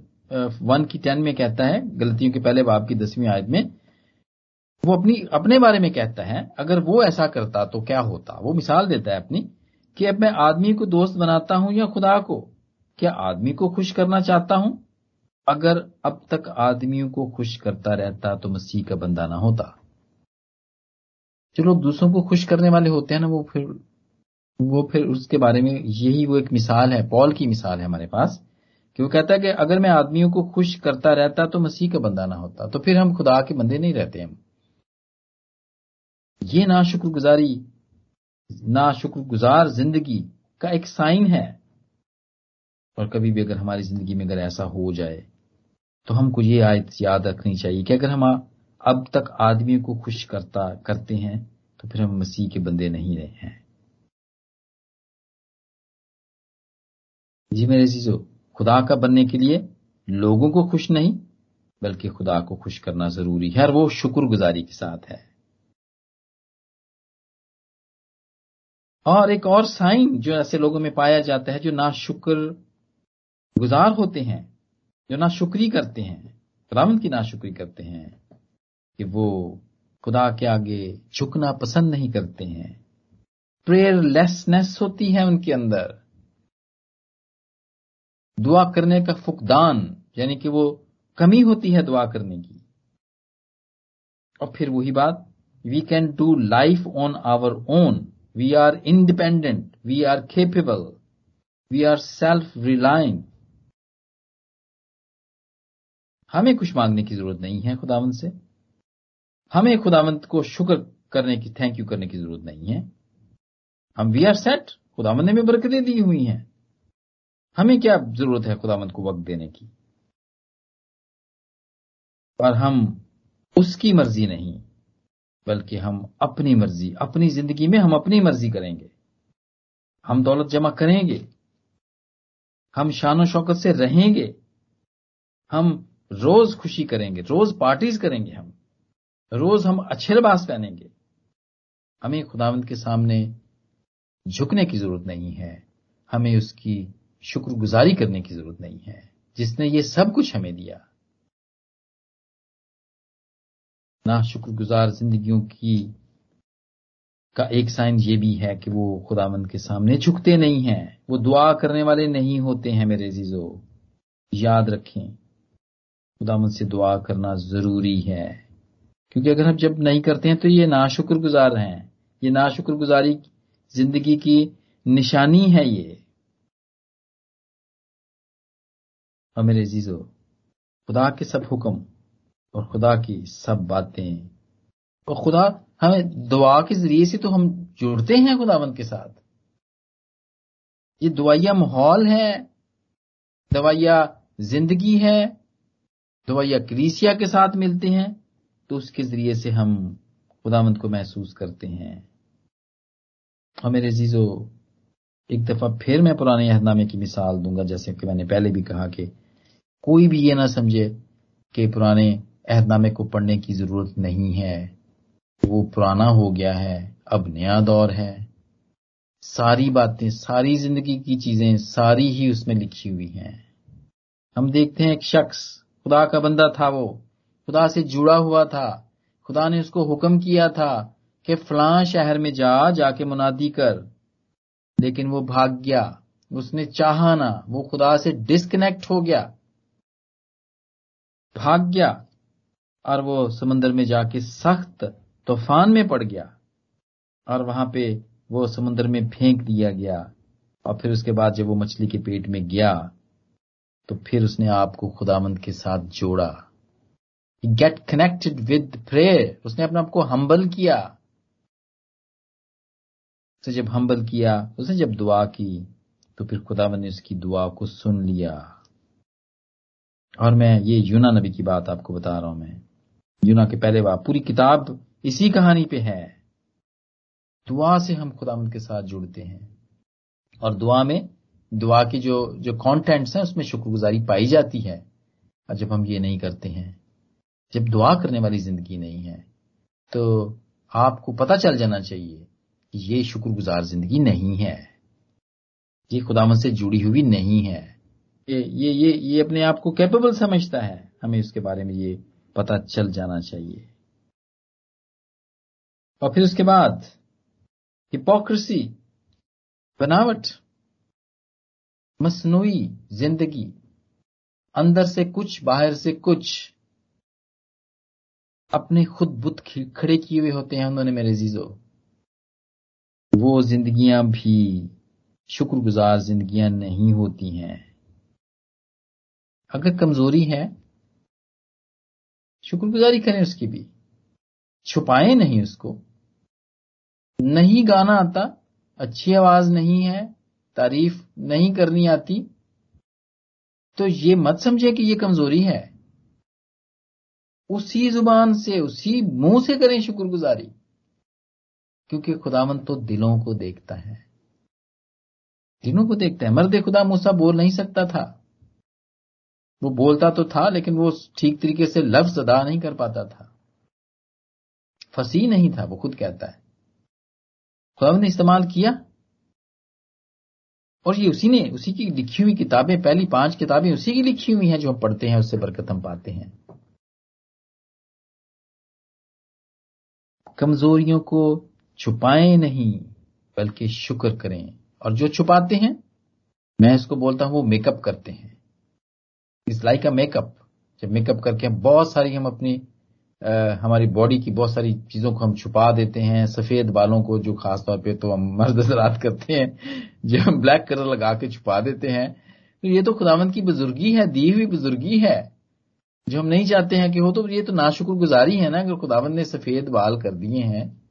वन की टेन में कहता है, गलतियों के पहले बाप की दसवीं आयत में वो अपनी, अपने बारे में कहता है, अगर वो ऐसा करता तो क्या होता? वो मिसाल देता है अपनी, कि अब मैं आदमी को दोस्त बनाता हूँ या खुदा को? क्या आदमी को खुश करना चाहता हूँ? अगर अब तक आदमियों को खुश करता रहता तो मसीह का बंदा ना होता। जो लोग दूसरों को खुश करने वाले होते हैं ना, वो फिर वो फिर उसके बारे में यही वो एक मिसाल है, पॉल की मिसाल है हमारे पास, कि वो कहता है कि अगर मैं आदमियों को खुश करता रहता तो मसीह का बंदा ना होता तो फिर हम खुदा के बंदे नहीं रहते हम। ये नाशुक्रगुजारी, नाशुक्रगुजार ज़िंदगी का एक साइन है। और कभी भी अगर हमारी ज़िंदगी में अगर ऐसा हो जाए तो हमको ये आयत याद रखनी चाहिए कि अगर हम अब तक आदमियों को खुश करता, करते हैं तो फिर हम मसीह के बंदे नहीं रहे हैं। जी मेरे चीज़ों खुदा का बनने के लिए लोगों को खुश नहीं, बल्कि खुदा को खुश करना ज़रूरी है, और वो शुक्रगुजारी के साथ है। और एक और साइन जो ऐसे लोगों में पाया जाता है जो ना शुक्र गुजार होते हैं, जो ना शुक्री करते हैं खुदावंत की ना शुक्री करते हैं, कि वो खुदा के आगे झुकना पसंद नहीं करते हैं। प्रेयरलेसनेस होती है उनके अंदर। दुआ करने का फुकदान, यानी कि वो कमी होती है दुआ करने की। और फिर वही बात we can do life on our own We are independent. We are capable. We are self-reliant. हमें कुछ मांगने की ज़रूरत नहीं है खुदावंत से हमें खुदावंत को शुक्र करने की थैंक यू करने की ज़रूरत नहीं है हम वी आर सेट खुदावंत ने में बरकतें दी हुई हैं हमें क्या ज़रूरत है खुदावंत को वक्त देने की पर हम उसकी मर्ज़ी नहीं बल्कि हम अपनी मर्ज़ी, अपनी ज़िंदगी में हम अपनी मर्ज़ी करेंगे। हम दौलत जमा करेंगे। हम शान शौकत से रहेंगे। हम रोज खुशी करेंगे, रोज पार्टीज़ करेंगे हम। रोज हम अच्छे लिबास पहनेंगे। हमें खुदावंत के सामने झुकने की ज़रूरत नहीं है। हमें उसकी शुक्रगुजारी करने की ज़रूरत नहीं है। जिसने ये सब कुछ हमें दिया। ना शुक्रगुजार जिंदगियों की, का एक साइन ये भी है कि वो खुदामंद के सामने झुकते नहीं हैं। वो दुआ करने वाले नहीं होते हैं मेरे जीजो याद रखें खुदामंद से दुआ करना ज़रूरी है। क्योंकि अगर हम जब नहीं करते हैं तो ये नाशुक्रगुजार हैं। ये नाशुक्रगुजारी ज़िंदगी की निशानी है ये। और मेरे जीजो खुदा के सब हुक्म और खुदा की सब बातें। और खुदा, हमें दुआ के ज़रिए से तो हम जुड़ते हैं खुदावंत के साथ। ये दवाइया माहौल है दवाइया ज़िंदगी है दवाइया क्रीसिया के साथ मिलते हैं तो उसके ज़रिए से हम खुदावंत को महसूस करते हैं। और मेरे जीजो एक दफ़ा फिर मैं पुराने अहदनामे की मिसाल दूँगा, जैसे कि मैंने पहले भी कहा कि कोई भी ये ना समझे कि पुराने अहदनामे को पढ़ने की ज़रूरत नहीं है। वो पुराना हो गया है, अब नया दौर है। सारी बातें, सारी ज़िंदगी की चीज़ें सारी ही उसमें लिखी हुई हैं। हम देखते हैं एक शख्स, खुदा का बंदा था वो। खुदा से जुड़ा हुआ था। खुदा ने उसको हुक्म किया था कि फलां शहर में जा, जाके मुनादी कर। लेकिन वो भाग गया। उसने चाहा ना, वो खुदा से डिस्कनेक्ट हो गया। भाग गया। और वो समंदर में जाके सख्त तूफ़ान में पड़ गया और वहाँ पे वो समुद्र में फेंक दिया गया और फिर उसके बाद जब वो मछली के पेट में गया तो फिर उसने आपको खुदामंद के साथ जोड़ा। गेट कनेक्टेड विद प्रेयर उसने अपने आप को हम्बल किया। उसे जब हम्बल किया, उसने जब दुआ की तो फिर खुदावन ने उसकी दुआ को सुन लिया। और मैं ये यूना नबी की बात आपको बता रहा हूँ मैं। यूना के पहले बाप। पूरी किताब इसी कहानी पे है। दुआ से हम खुदामंद के साथ जुड़ते हैं। और दुआ में, दुआ की जो जो कंटेंट्स हैं, उसमें शुक्रगुजारी पाई जाती है। और जब हम ये नहीं करते हैं, जब दुआ करने वाली ज़िंदगी नहीं है तो आपको पता चल जाना चाहिए कि ये शुक्रगुजार ज़िंदगी नहीं है। ये खुदामंद से जुड़ी हुई नहीं है। ये ये ये ये अपने आप को कैपेबल समझता है। हमें उसके बारे में ये पता चल जाना चाहिए। और फिर उसके बाद हिपोक्रेसी बनावट, मसनूई ज़िंदगी, अंदर से कुछ, बाहर से कुछ, अपने खुद बुत खड़े किए हुए होते हैं उन्होंने मेरे जीजो वो जिंदगियाँ भी शुक्रगुजार जिंदगियाँ नहीं होती हैं। अगर कमज़ोरी है शुक्रगुजारी करें उसकी भी। छुपाएँ नहीं उसको। नहीं गाना आता, अच्छी आवाज़ नहीं है, तारीफ़ नहीं करनी आती। तो ये मत समझे कि ये कमज़ोरी है। उसी ज़ुबान से, उसी मुँह से करें शुक्रगुजारी। क्योंकि खुदावन तो दिलों को देखता है। दिलों को देखता है। मर्द खुदा मूसा बोल नहीं सकता था। वो बोलता तो था, लेकिन वो ठीक तरीके से लफ्ज अदा नहीं कर पाता था। फसी नहीं था, वो खुद कहता है। खुदा ने इस्तेमाल किया। और ये उसी ने, उसी की लिखी हुई किताबें, पहली पाँच किताबें उसी की लिखी हुई हैं जो हम पढ़ते हैं, उससे बरकत हम पाते हैं। कमजोरियों को छुपाएँ नहीं, बल्कि शुक्र करें। और जो छुपाते हैं, मैं इसको बोलता हूँ, वो मेकअप करते हैं। इस लाइक अ मेकअप जब मेकअप करके हम बहुत सारी हम अपनी आ, हमारी बॉडी की बहुत सारी चीज़ों को हम छुपा देते हैं सफ़ेद बालों को जो खास तौर पे तो हम मर्द जरात करते हैं जो हम ब्लैक कलर लगा के छुपा देते हैं। तो ये तो खुदावंत की बुजुर्गी है दी हुई बुजुर्गी है। जो हम नहीं चाहते हैं कि हो तो ये तो नाशुक्र गुजारी है ना अगर खुदावंत ने सफ़ेद बाल कर दिए हैं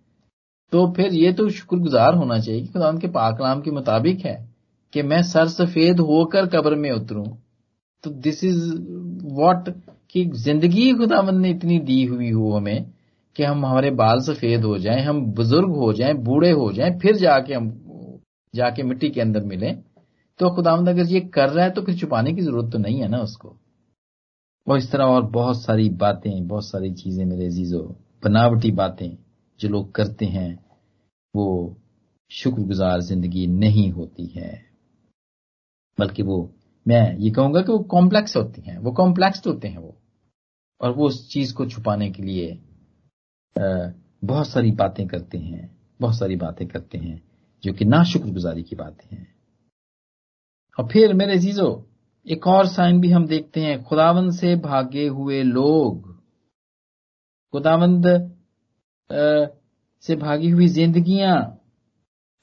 तो फिर ये तो शुक्रगुजार होना चाहिए कि खुदावंत के पाकलाम के मुताबिक है कि मैं सर सफ़ेद होकर कब्र में उतरूं। तो दिस इज़ वॉट कि ज़िंदगी खुदावंद ने इतनी दी हुई हो हमें कि हम हमारे बाल सफ़ेद हो जाएँ, हम बुज़ुर्ग हो जाएँ, बूढ़े हो जाएँ, फिर जाके हम, जाके मिट्टी के अंदर मिलें। तो खुदावंद अगर ये कर रहा है तो फिर छुपाने की ज़रूरत तो नहीं है ना उसको। और इस तरह और बहुत सारी बातें, बहुत सारी चीज़ें मेरे अजीजों, बनावटी बातें जो लोग करते हैं, वो शुक्रगुजार ज़िंदगी नहीं होती है, बल्कि वो मैं, ये कहूँगा कि वो कॉम्प्लेक्स होती हैं, वो कॉम्प्लेक्स होते हैं वो। और वो उस चीज़ को छुपाने के लिए बहुत सारी बातें करते हैं, बहुत सारी बातें करते हैं, जो कि ना शुक्रगुजारी की बातें हैं। और फिर, मेरे जीजो एक और साइन भी हम देखते हैं, खुदावंद से भागे हुए लोग। खुदावंद से भागी हुई जिंदगियाँ,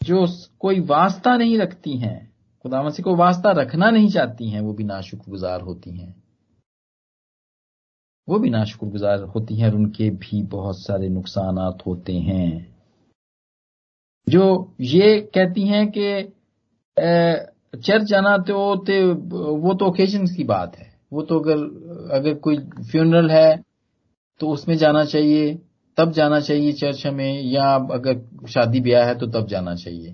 जो कोई वास्ता नहीं रखती हैं। खुदावंद से कोई वास्ता रखना नहीं चाहती हैं, वो भी नाशुक्रगुजार होती हैं। वो भी नाशुक्रगुजार होती हैं और उनके भी बहुत सारे नुकसान होते हैं। जो ये कहती हैं कि चर्च जाना ते वो तो ओकेजन की बात है। वो तो अगर अगर कोई फ्यूनरल है तो उसमें जाना चाहिए, तब जाना चाहिए चर्च हमें, या अगर शादी ब्याह है तो तब जाना चाहिए।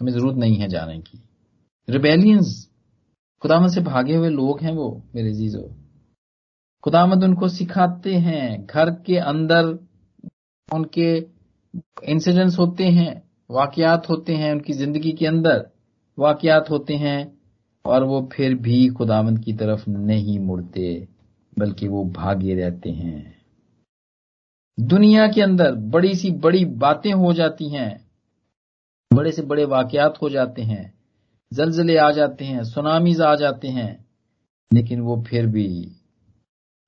हमें ज़रूरत नहीं है जाने की। रिबेलियंस खुदामद से भागे हुए लोग हैं वो, मेरे जीजो। खुदामद उनको सिखाते हैं, घर के अंदर उनके इंसिडेंट्स होते हैं, वाकयात होते हैं उनकी ज़िंदगी के अंदर, वाकयात होते हैं, और वो फिर भी खुदामंद की तरफ़ नहीं मुड़ते, बल्कि वो भागे रहते हैं। दुनिया के अंदर बड़ी सी बड़ी बातें हो जाती हैं, बड़े से बड़े वाकयात हो जाते हैं। जलजले आ जाते हैं, सुनामीज आ जाते हैं, लेकिन वो फिर भी,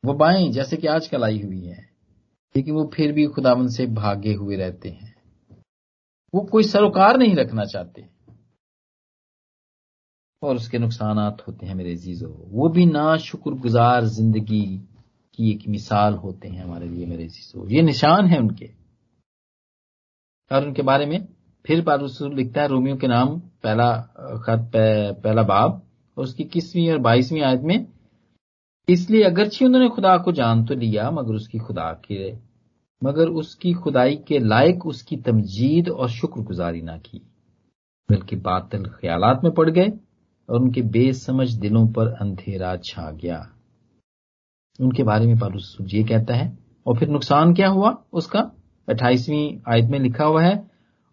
वो बाएँ, जैसे कि आजकल आई हुई है, लेकिन वो फिर भी खुदावन से भागे हुए रहते हैं। वो कोई सरोकार नहीं रखना चाहते। और उसके नुकसान होते हैं मेरे जीजो वो भी ना शुक्रगुजार ज़िंदगी की एक मिसाल होते हैं हमारे लिए मेरे जीजो ये निशान है उनके। और उनके बारे में फिर रसूल लिखता है रोमियो के नाम, पहला खत पहला बाब, और उसकी किसवीं और बाईसवीं आयत में, इसलिए अगरचे उन्होंने खुदा को जान तो लिया, मगर उसकी खुदा के, मगर उसकी खुदाई के लायक उसकी तमजीद और शुक्रगुजारी ना की, बल्कि बातिल ख्यालात में पड़ गए, और उनके बेसमझ दिलों पर अंधेरा छा गया। उनके बारे में पारूस ये कहता है, और फिर नुकसान क्या हुआ? उसका अट्ठाईसवीं आयत में लिखा हुआ है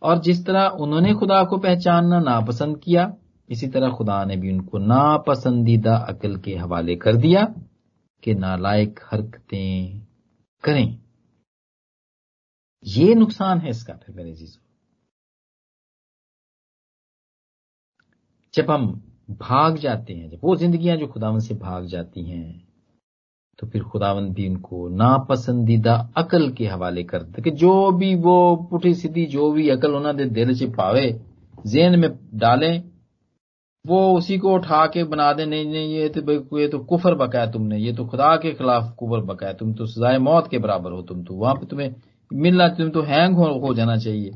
और जिस तरह उन्होंने खुदा को पहचानना नापसंद किया, इसी तरह खुदा ने भी उनको नापसंदीदा अकल के हवाले कर दिया कि नालायक हरकतें करें। ये नुकसान है इसका, फिर मेरे जीजो। जब हम भाग जाते हैं, जब वो जिंदगियाँ जो खुदावन से भाग जाती हैं तो फिर खुदावन भी उनको नापसंदीदा अकल के हवाले करते कि जो भी वो पुठी सीधी जो भी अकल उन्होंने दिल च पावे जेन में डालें वो उसी को उठा के बना दे नहीं नहीं ये तो ये तो कुफर बकाया तुमने ये तो खुदा के खिलाफ कुफर बकाया तुम तो सजाए मौत के बराबर हो तुम तो वहाँ पे तुम्हें मिलना तुम तो हैंग हो, हो जाना चाहिए।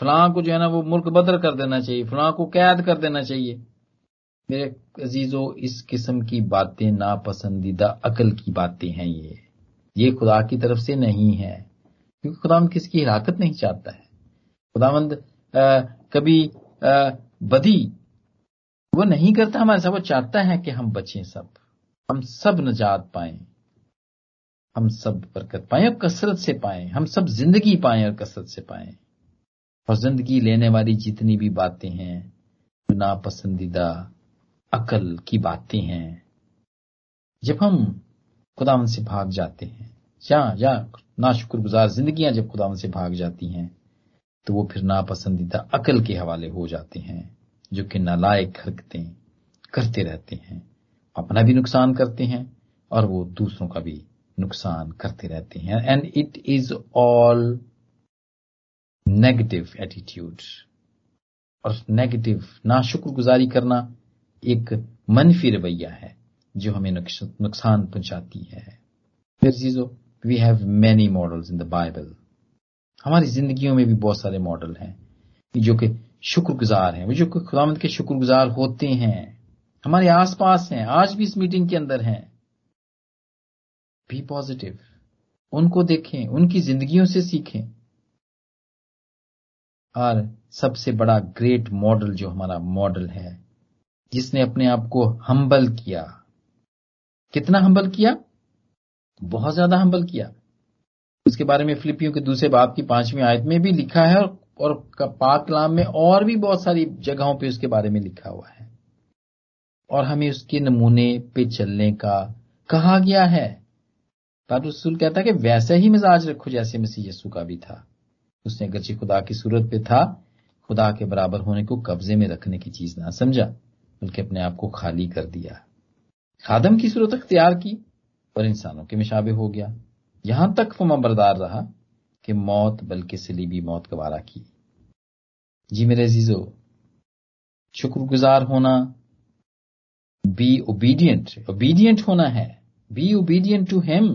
फलां को जो है ना वो मुल्क बदर कर देना चाहिए फलां को कैद कर देना चाहिए। मेरे अजीजों इस किस्म की बातें नापसंदीदा अकल की बातें हैं ये। ये खुदा की तरफ़ से नहीं है क्योंकि खुदावंद किसकी हिलाकत नहीं चाहता है। खुदावंद कभी आ, बदी वो नहीं करता हमारे साथ वो चाहता है कि हम बचें सब। हम सब नजात पाए। हम सब बरकत पाए और कसरत से पाए। हम सब ज़िंदगी पाए और कसरत से पाए। और ज़िंदगी लेने वाली जितनी भी बातें हैं नापसंदीदा अकल की बातें हैं। जब हम खुदावन से भाग जाते हैं, या या नाशुक्रगुजार जिंदगियाँ जब खुदावन से भाग जाती हैं तो वो फिर नापसंदीदा अकल के हवाले हो जाते हैं, जो कि नालायक हरकतें करते रहते हैं, अपना भी नुकसान करते हैं, और वो दूसरों का भी नुकसान करते रहते हैं। And it is all negative attitude और नेगेटिव ना शुक्रगुजारी करना एक मनफी रवैया है, जो हमें नुकसान पहुंचाती है। फिर चीज़ों we have many models in the Bible हमारी जिंदगियों में भी बहुत सारे मॉडल हैं, जो कि शुक्रगुजार हैं वो जो कि खुदामद के शुक्रगुजार होते हैं। हमारे आसपास हैं, आज भी इस मीटिंग के अंदर हैं। बी पॉजिटिव उनको देखें, उनकी जिंदगियों से सीखें। और सबसे बड़ा ग्रेट मॉडल जो हमारा मॉडल है जिसने अपने आप को हम्बल किया। कितना हम्बल किया? बहुत ज़्यादा हम्बल किया। उसके बारे में फिलिपियों के दूसरे बाप की पांचवी आयत में भी लिखा है और पाक कलाम में और भी बहुत सारी जगहों पे उसके बारे में लिखा हुआ है। और हमें उसके नमूने पे चलने का कहा गया है। रसूल कहता है कि वैसे ही मिजाज रखो जैसे मसीह यस्सु का भी था। उसने अगरचे खुदा की सूरत पे था। खुदा के बराबर होने को कब्जे में रखने की चीज़ ना समझा। बल्कि अपने आप को खाली कर दिया। खादम की सूरत अख्तियार की और इंसानों के मिशाबे हो गया। यहाँ तक फमा बरदार रहा कि मौत, बल्कि सलीबी मौत गवारा की। जी मेरे जीजो शुक्रगुजार होना बी ओबीडियंट ओबीडियंट होना है। बी ओबीडियंट टू हिम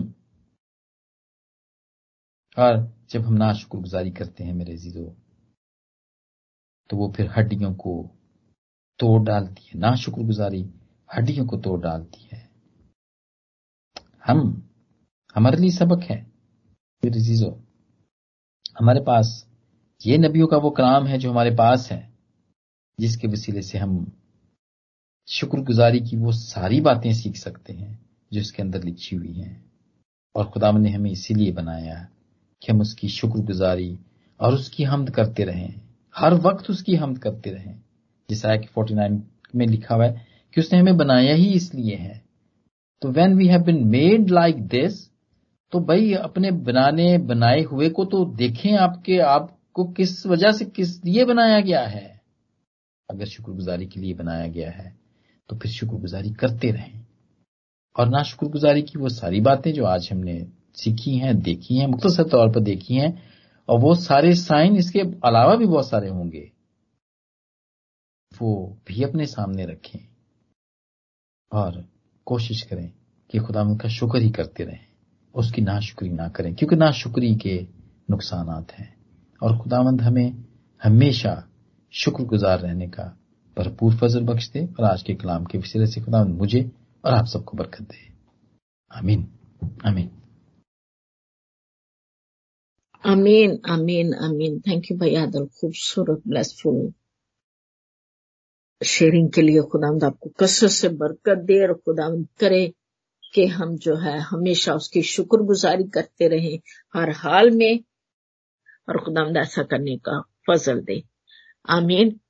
और जब हम ना शुक्रगुजारी करते हैं मेरे जीजो तो वो फिर हड्डियों को तोड़ डालती है, ना शुक्रगुजारी, हड्डियों को तोड़ डालती है। हम, हमारे लिए सबक है। हमारे पास ये नबियों का वो कलाम है जो हमारे पास है, जिसके वसीले से हम शुक्रगुजारी की वो सारी बातें सीख सकते हैं, जो इसके अंदर लिखी हुई हैं। और खुदा ने हमें इसीलिए बनाया कि हम उसकी शुक्रगुजारी और उसकी हमद करते रहें। हर वक्त उसकी हमद करते रहें। जिस आय की फोर्टी नाइन में लिखा हुआ है कि उसने हमें बनाया ही इसलिए है। तो when we have been made like this तो भाई अपने बनाने, बनाए हुए को तो देखें आपके, आपको किस वजह से किस लिए बनाया गया है। अगर शुक्रगुजारी के लिए बनाया गया है तो फिर शुक्रगुजारी करते रहें। और ना शुक्रगुजारी की वो सारी बातें जो आज हमने सीखी हैं, देखी हैं, मुख्तसर तौर पर देखी हैं, और वो सारे साइन इसके अलावा भी बहुत सारे होंगे। वो भी अपने सामने रखें और कोशिश करें कि खुदा उनका शुक्र ही करते रहें, उसकी नाशुक्री ना करें, क्योंकि नाशुक्री के नुकसान हैं। और खुदावंद हमें हमेशा शुक्रगुजार रहने का भरपूर फजल बख्श दे और आज के कलाम के वसीले से खुदावंद मुझे और आप सबको बरकत दे। आमीन। आमीन। आमीन आमीन आमीन। थैंक यू भैया खूबसूरत ब्लेसफुल शेयरिंग के लिए खुदावंद आपको कसरत से बरकत दे और खुदावंद करे कि हम जो है हमेशा उसकी शुक्रगुजारी करते रहें, हर हाल में और खुदावंद ऐसा करने का फजल दे। आमीन।